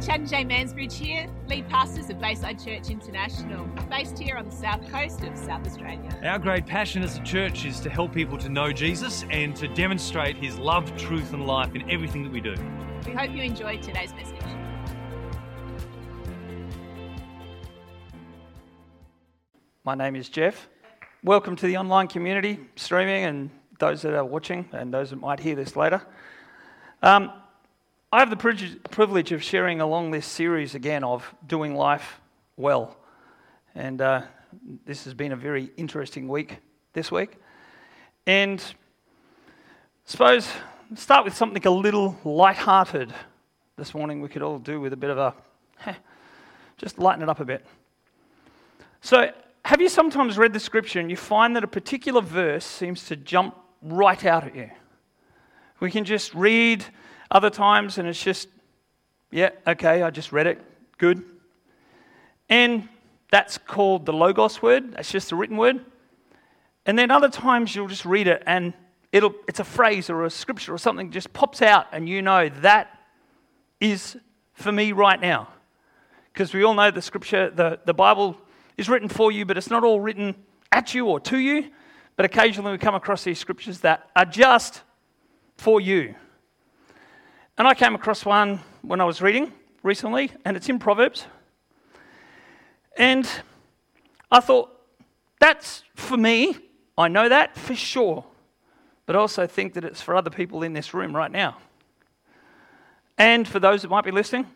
Chad and Jay Mansbridge here, lead pastors of Bayside Church International, based here on the south coast of South Australia. Our great passion as a church is to help people to know Jesus and to demonstrate his love, truth, and life in everything that we do. We hope you enjoyed today's message. My name is Jeff. Welcome to the online community, streaming, and those that are watching, and those that might hear this later. Um, I have the privilege of sharing along this series again of doing life well. And uh, this has been a very interesting week this week. And I suppose start with something a little light-hearted this morning we could all do with a bit of a just lighten it up a bit. So have you sometimes read the scripture and you find that a particular verse seems to jump right out at you? We can just read other times and it's just, yeah, okay, I just read it, good. And that's called the Logos word, that's just the written word. And then other times you'll just read it and it'll, it's a phrase or a scripture or something just pops out and you know that is for me right now. Because we all know the scripture, the, the Bible is written for you, but it's not all written at you or to you. But occasionally we come across these scriptures that are just for you. And I came across one when I was reading recently, and it's in Proverbs. And I thought, that's for me. I know that for sure. But I also think that it's for other people in this room right now. And for those that might be listening,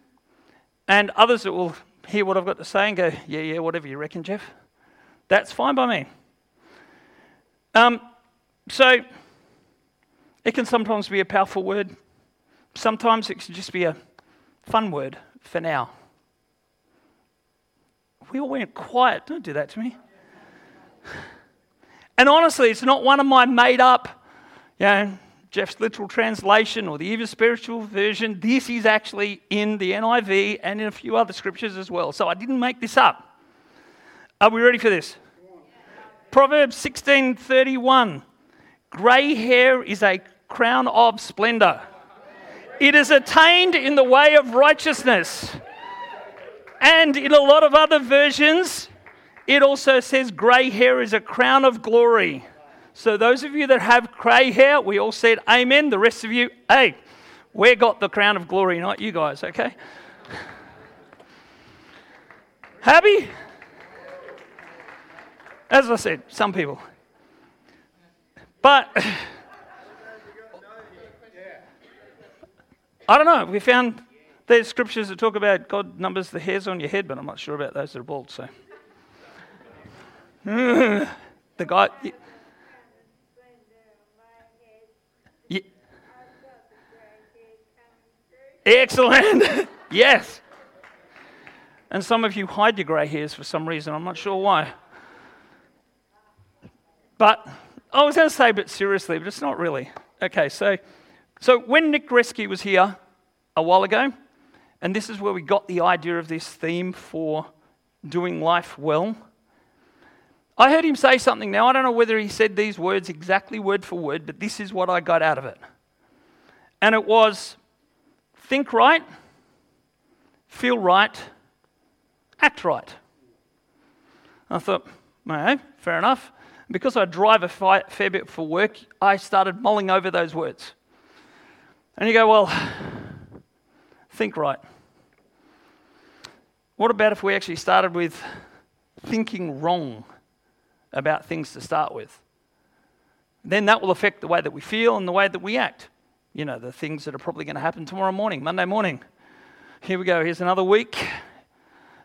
and others that will hear what I've got to say and go, yeah, yeah, whatever you reckon, Jeff. That's fine by me. Um, so, it can sometimes be a powerful word. Sometimes it can just be a fun word for now. We all went quiet. Don't do that to me. And honestly, it's not one of my made up, you know, Jeff's literal translation or the Eva spiritual version. This is actually in the NIV and in a few other scriptures as well. So I didn't make this up. Are we ready for this? Proverbs 16:31. Grey hair is a crown of splendor. It is attained in the way of righteousness. And in a lot of other versions, it also says grey hair is a crown of glory. So, those of you that have grey hair, we all said amen. The rest of you, hey, we got the crown of glory, not you guys, okay? Happy? As I said, some people. But I don't know. We found there's scriptures that talk about God numbers the hairs on your head, but I'm not sure about those that are bald. So the guy. Excellent. yes. And some of you hide your grey hairs for some reason. I'm not sure why. But I was going to say, but seriously, but it's not really. Okay, so so when Nick Resky was here a while ago, and this is where we got the idea of this theme for doing life well. I heard him say something now. I don't know whether he said these words exactly word for word, but this is what I got out of it. And it was think right, feel right, act right. I thought, no, fair enough. Because I drive a fair bit for work, I started mulling over those words. And you go, well, think right. What about if we actually started with thinking wrong about things to start with? Then that will affect the way that we feel and the way that we act. You know, the things that are probably going to happen tomorrow morning, Monday morning. Here we go, here's another week.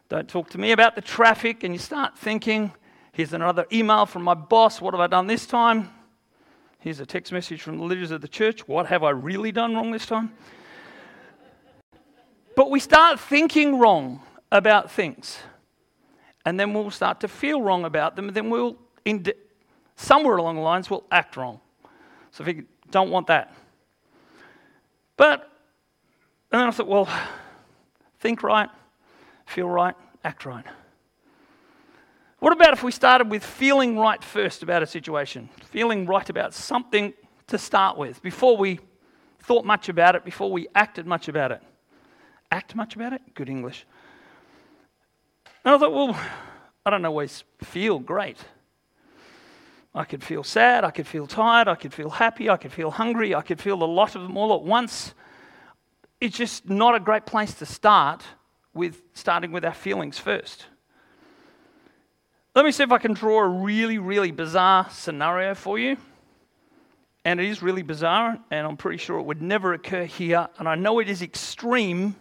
Don't talk to me about the traffic, and you start thinking, here's another email from my boss. What have I done this time? Here's a text message from the leaders of the church. What have I really done wrong this time? But we start thinking wrong about things. And then we'll start to feel wrong about them. And then we'll, somewhere along the lines, we'll act wrong. So if you don't want that. But, and then I thought, well, think right, feel right, act right. What about if we started with feeling right first about a situation? Feeling right about something to start with before we thought much about it, before we acted much about it? act much about it. Good English. And I thought, well, I don't always feel great. I could feel sad, I could feel tired, I could feel happy, I could feel hungry, I could feel a lot of them all at once. It's just not a great place to start with starting with our feelings first. Let me see if I can draw a really, really bizarre scenario for you. And it is really bizarre, and I'm pretty sure it would never occur here. And I know it is extreme,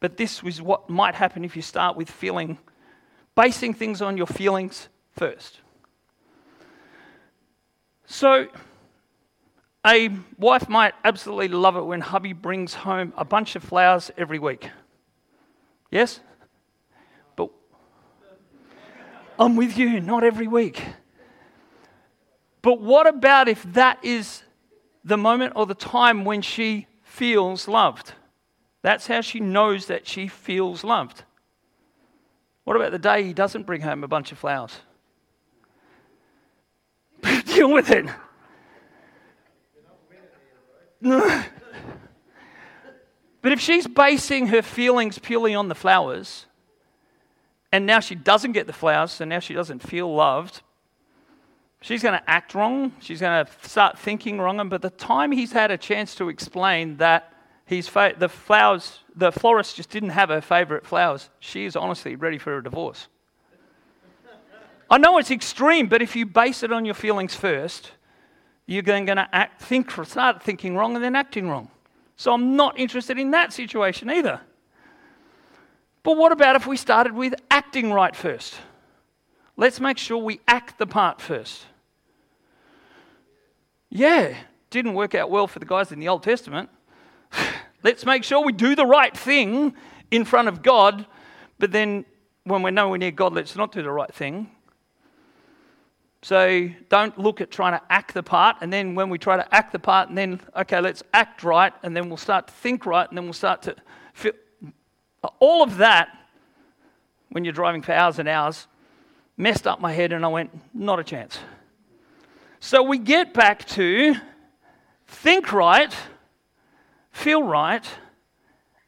but this is what might happen if you start with feeling, basing things on your feelings first. So, a wife might absolutely love it when hubby brings home a bunch of flowers every week. Yes? But I'm with you, not every week. But what about if that is the moment or the time when she feels loved? That's how she knows that she feels loved. What about the day he doesn't bring home a bunch of flowers? Deal with it. but if she's basing her feelings purely on the flowers, and now she doesn't get the flowers, so now she doesn't feel loved, she's going to act wrong. She's going to start thinking wrong. And by the time he's had a chance to explain that his fa- the flowers, the florist just didn't have her favourite flowers, she is honestly ready for a divorce. I know it's extreme, but if you base it on your feelings first, you're then going to act, think, start thinking wrong and then acting wrong. So I'm not interested in that situation either. But what about if we started with acting right first? Let's make sure we act the part first. Yeah, didn't work out well for the guys in the Old Testament. Let's make sure we do the right thing in front of God, but then when we're nowhere near God, let's not do the right thing. So don't look at trying to act the part, and then when we try to act the part, and then, okay, let's act right, and then we'll start to think right, and then we'll start to feel. All of that, when you're driving for hours and hours, messed up my head, and I went, not a chance. So we get back to think right, feel right,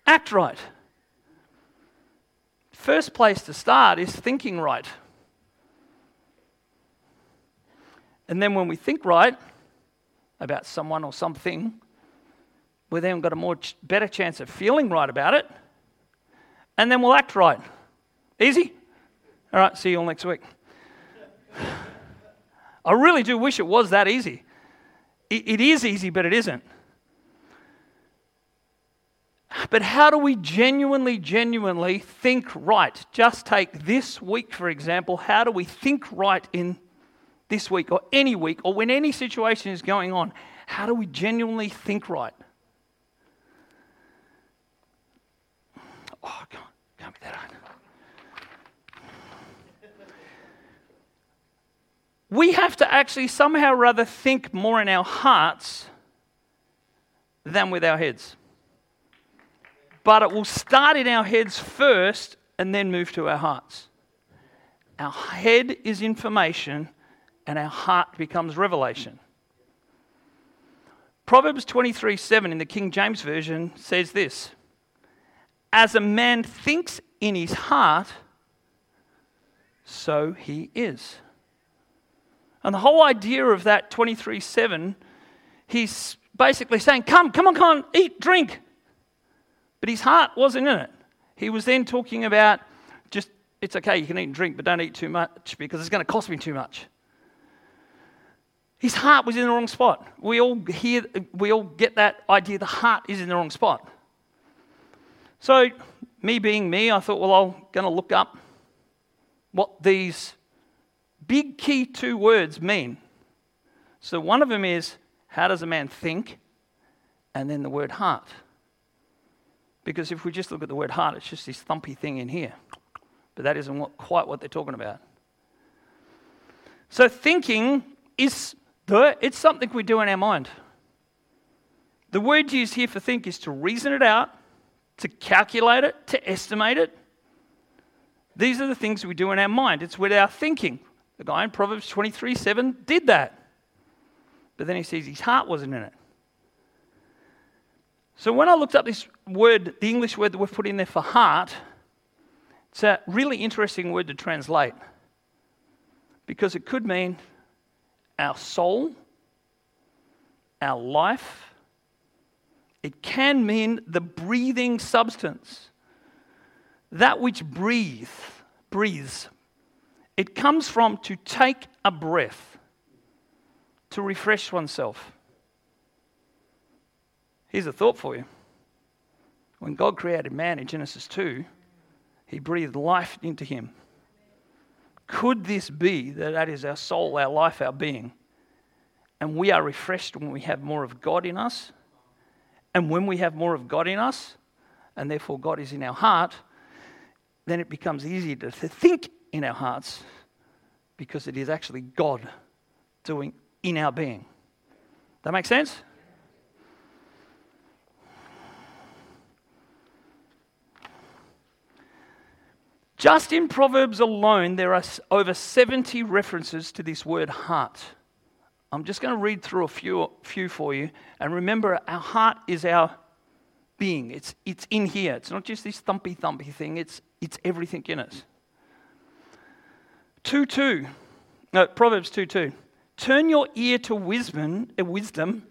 act right. First place to start is thinking right. And then when we think right about someone or something, we then got a more better chance of feeling right about it. And then we'll act right. Easy? All right, see you all next week. I really do wish it was that easy. It, it is easy, but it isn't. But how do we genuinely, genuinely think right? Just take this week, for example. How do we think right in this week or any week or when any situation is going on, how do we genuinely think right? Oh, can't be that. We have to actually somehow rather think more in our hearts than with our heads. But it will start in our heads first and then move to our hearts. Our head is information, and our heart becomes revelation. Proverbs 23 7 in the King James Version says this As a man thinks in his heart, so he is. And the whole idea of that 23 7, he's basically saying, Come, come on, come on, eat, drink. But his heart wasn't in it. He was then talking about just, it's okay, you can eat and drink, but don't eat too much because it's going to cost me too much. His heart was in the wrong spot. We all hear, we all get that idea the heart is in the wrong spot. So, me being me, I thought, well, I'm going to look up what these big key two words mean. So, one of them is, how does a man think? And then the word heart. Because if we just look at the word heart, it's just this thumpy thing in here. But that isn't what, quite what they're talking about. So, thinking is the, it's something we do in our mind. The word used here for think is to reason it out, to calculate it, to estimate it. These are the things we do in our mind. It's with our thinking. The guy in Proverbs 23 7 did that. But then he says his heart wasn't in it. So when I looked up this word, the English word that we've put in there for heart, it's a really interesting word to translate because it could mean our soul, our life. It can mean the breathing substance, that which breathes, breathes. It comes from to take a breath, to refresh oneself. Here's a thought for you. When God created man in Genesis 2, he breathed life into him. Could this be that that is our soul, our life, our being? And we are refreshed when we have more of God in us. And when we have more of God in us, and therefore God is in our heart, then it becomes easier to think in our hearts because it is actually God doing in our being. That makes sense? Just in Proverbs alone, there are over 70 references to this word heart. I'm just going to read through a few, few for you. And remember, our heart is our being, it's, it's in here. It's not just this thumpy thumpy thing, it's, it's everything in us. 2 2. No, Proverbs 2 2. Turn your ear to wisdom, uh, wisdom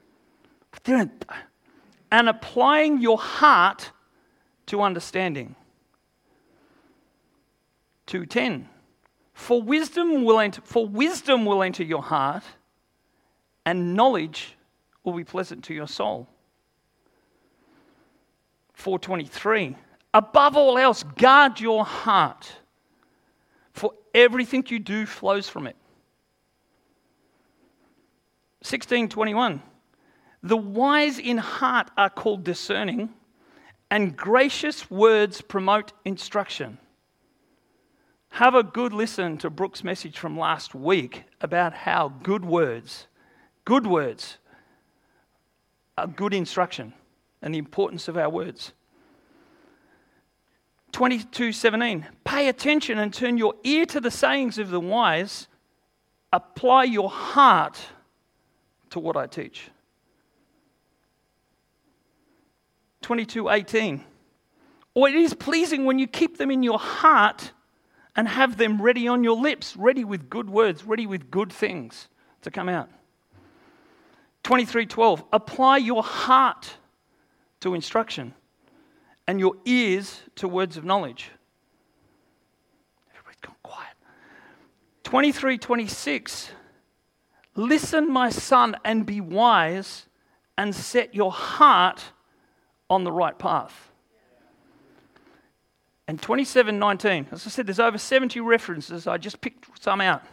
and applying your heart to understanding. 2:10 For wisdom will enter, for wisdom will enter your heart and knowledge will be pleasant to your soul. 423 Above all else guard your heart for everything you do flows from it. 1621 The wise in heart are called discerning and gracious words promote instruction. Have a good listen to Brooke's message from last week about how good words, good words, are good instruction and the importance of our words. 22:17 Pay attention and turn your ear to the sayings of the wise apply your heart to what I teach 22:18 Or it is pleasing when you keep them in your heart and have them ready on your lips, ready with good words, ready with good things to come out. 23:12 Apply your heart to instruction and your ears to words of knowledge. Everybody's gone quiet. 23:26 Listen, my son, and be wise and set your heart on the right path and 2719. As I said, there's over 70 references. I just picked some out.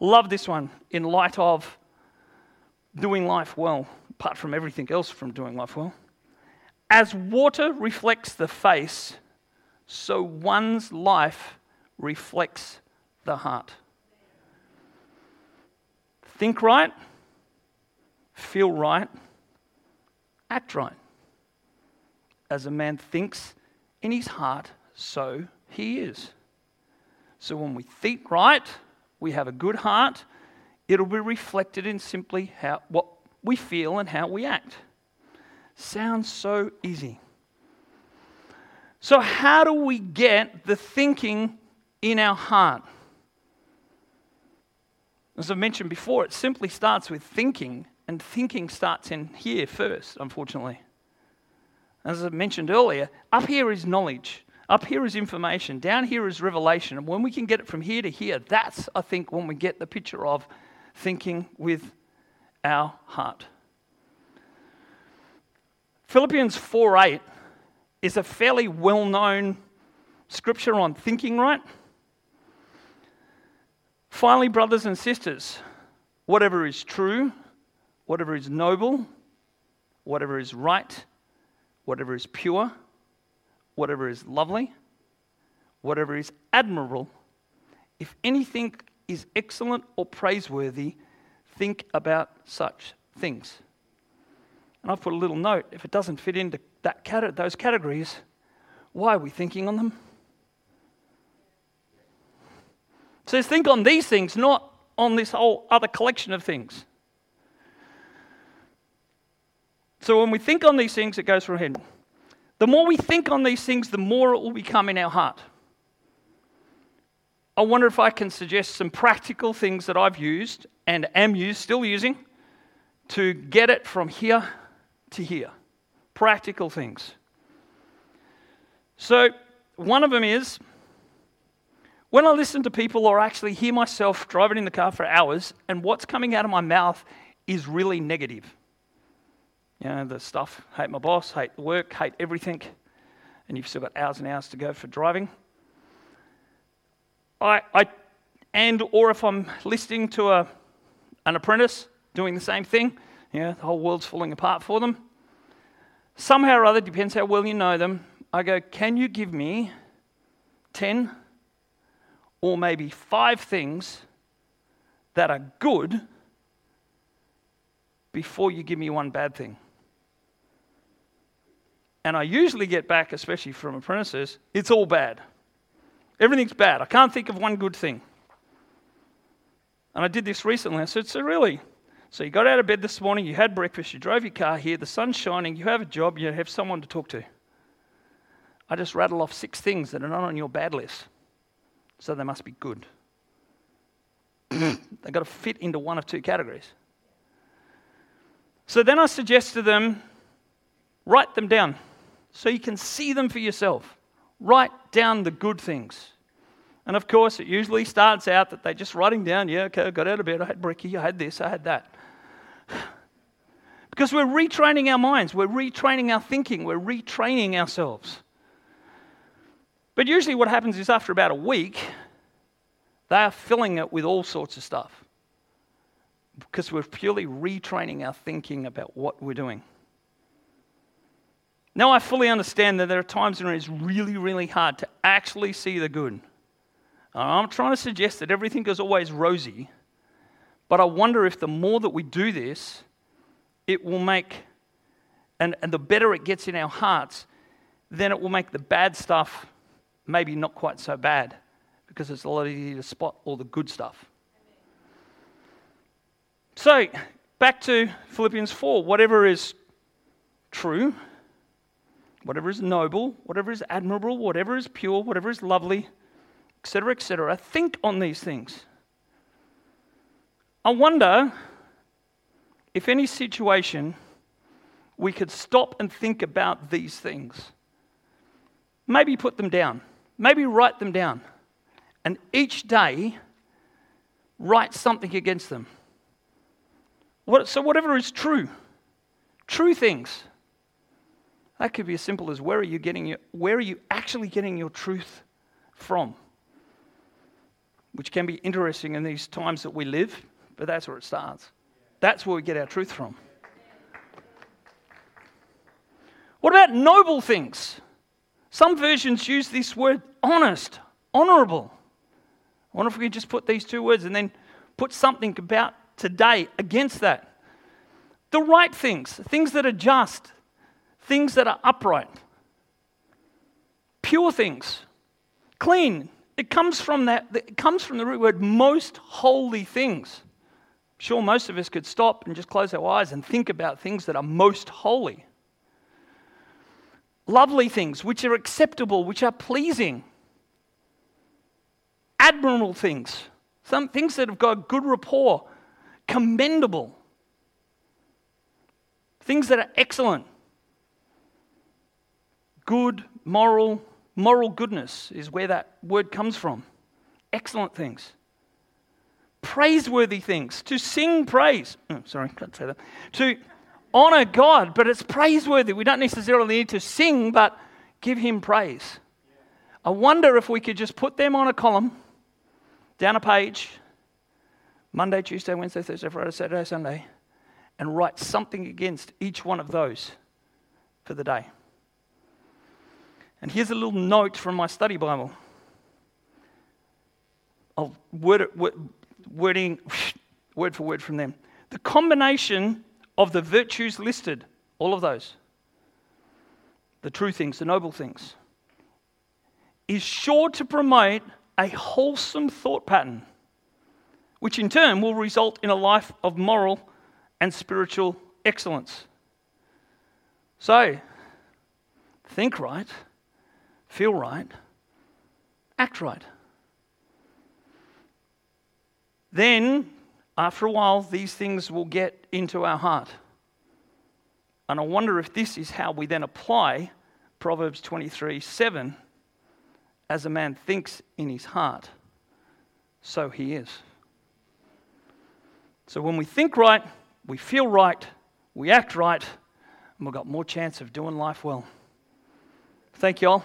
Love this one in light of doing life well, apart from everything else from doing life well. As water reflects the face, so one's life reflects the heart. Think right, feel right, act right. As a man thinks in his heart, so he is. So when we think right, we have a good heart, it'll be reflected in simply how, what we feel and how we act. Sounds so easy. So, how do we get the thinking in our heart? As I mentioned before, it simply starts with thinking, and thinking starts in here first, unfortunately. As I mentioned earlier, up here is knowledge. Up here is information, down here is revelation. And when we can get it from here to here, that's, I think, when we get the picture of thinking with our heart. Philippians 4 8 is a fairly well known scripture on thinking right. Finally, brothers and sisters, whatever is true, whatever is noble, whatever is right, whatever is pure, whatever is lovely, whatever is admirable, if anything is excellent or praiseworthy, think about such things. And I've put a little note if it doesn't fit into that cat- those categories, why are we thinking on them? It says, think on these things, not on this whole other collection of things. So when we think on these things, it goes from head. The more we think on these things, the more it will become in our heart. I wonder if I can suggest some practical things that I've used and am used, still using, to get it from here to here. Practical things. So, one of them is when I listen to people or actually hear myself driving in the car for hours and what's coming out of my mouth is really negative. You know, the stuff, hate my boss, hate work, hate everything, and you've still got hours and hours to go for driving. I, I and or if I'm listening to a, an apprentice doing the same thing, know, the whole world's falling apart for them. Somehow or other, depends how well you know them, I go, can you give me 10 or maybe five things that are good before you give me one bad thing? And I usually get back, especially from apprentices, it's all bad. Everything's bad. I can't think of one good thing. And I did this recently. I said, So, really? So, you got out of bed this morning, you had breakfast, you drove your car here, the sun's shining, you have a job, you have someone to talk to. I just rattle off six things that are not on your bad list. So, they must be good. They've got to fit into one of two categories. So, then I suggest to them write them down so you can see them for yourself. Write down the good things. And of course, it usually starts out that they're just writing down, yeah, okay, I got out of bed, I had brekkie, I had this, I had that. Because we're retraining our minds, we're retraining our thinking, we're retraining ourselves. But usually, what happens is after about a week, they are filling it with all sorts of stuff. Because we're purely retraining our thinking about what we're doing. Now, I fully understand that there are times when it's really, really hard to actually see the good. I'm trying to suggest that everything is always rosy, but I wonder if the more that we do this, it will make, and, and the better it gets in our hearts, then it will make the bad stuff maybe not quite so bad because it's a lot easier to spot all the good stuff. So, back to Philippians 4 whatever is true, whatever is noble, whatever is admirable, whatever is pure, whatever is lovely, etc., etc. Think on these things. I wonder if any situation we could stop and think about these things. Maybe put them down. Maybe write them down. And each day, write something against them. What, so, whatever is true, true things that could be as simple as where are you getting your, where are you actually getting your truth from? Which can be interesting in these times that we live, but that's where it starts. That's where we get our truth from. What about noble things? Some versions use this word honest, honorable. I wonder if we could just put these two words and then put something about today against that. The right things, things that are just, things that are upright, pure things, clean. It comes from that, it comes from the root word most holy things. I'm sure most of us could stop and just close our eyes and think about things that are most holy. Lovely things, which are acceptable, which are pleasing. Admirable things, some things that have got good rapport, commendable, things that are excellent, good, moral, moral goodness is where that word comes from. Excellent things. Praiseworthy things. To sing praise. Oh, sorry, can't say that. To honor God, but it's praiseworthy. We don't necessarily need to sing, but give Him praise. I wonder if we could just put them on a column, down a page, Monday, Tuesday, Wednesday, Thursday, Friday, Saturday, Sunday, and write something against each one of those for the day. And here's a little note from my study Bible. I'll word word, wording, word for word from them. The combination of the virtues listed, all of those, the true things, the noble things, is sure to promote a wholesome thought pattern, which in turn will result in a life of moral and spiritual excellence. So, think right, feel right, act right. Then, after a while, these things will get into our heart. And I wonder if this is how we then apply Proverbs 23 7 as a man thinks in his heart, so he is. So when we think right, we feel right, we act right, and we've got more chance of doing life well. Thank you all.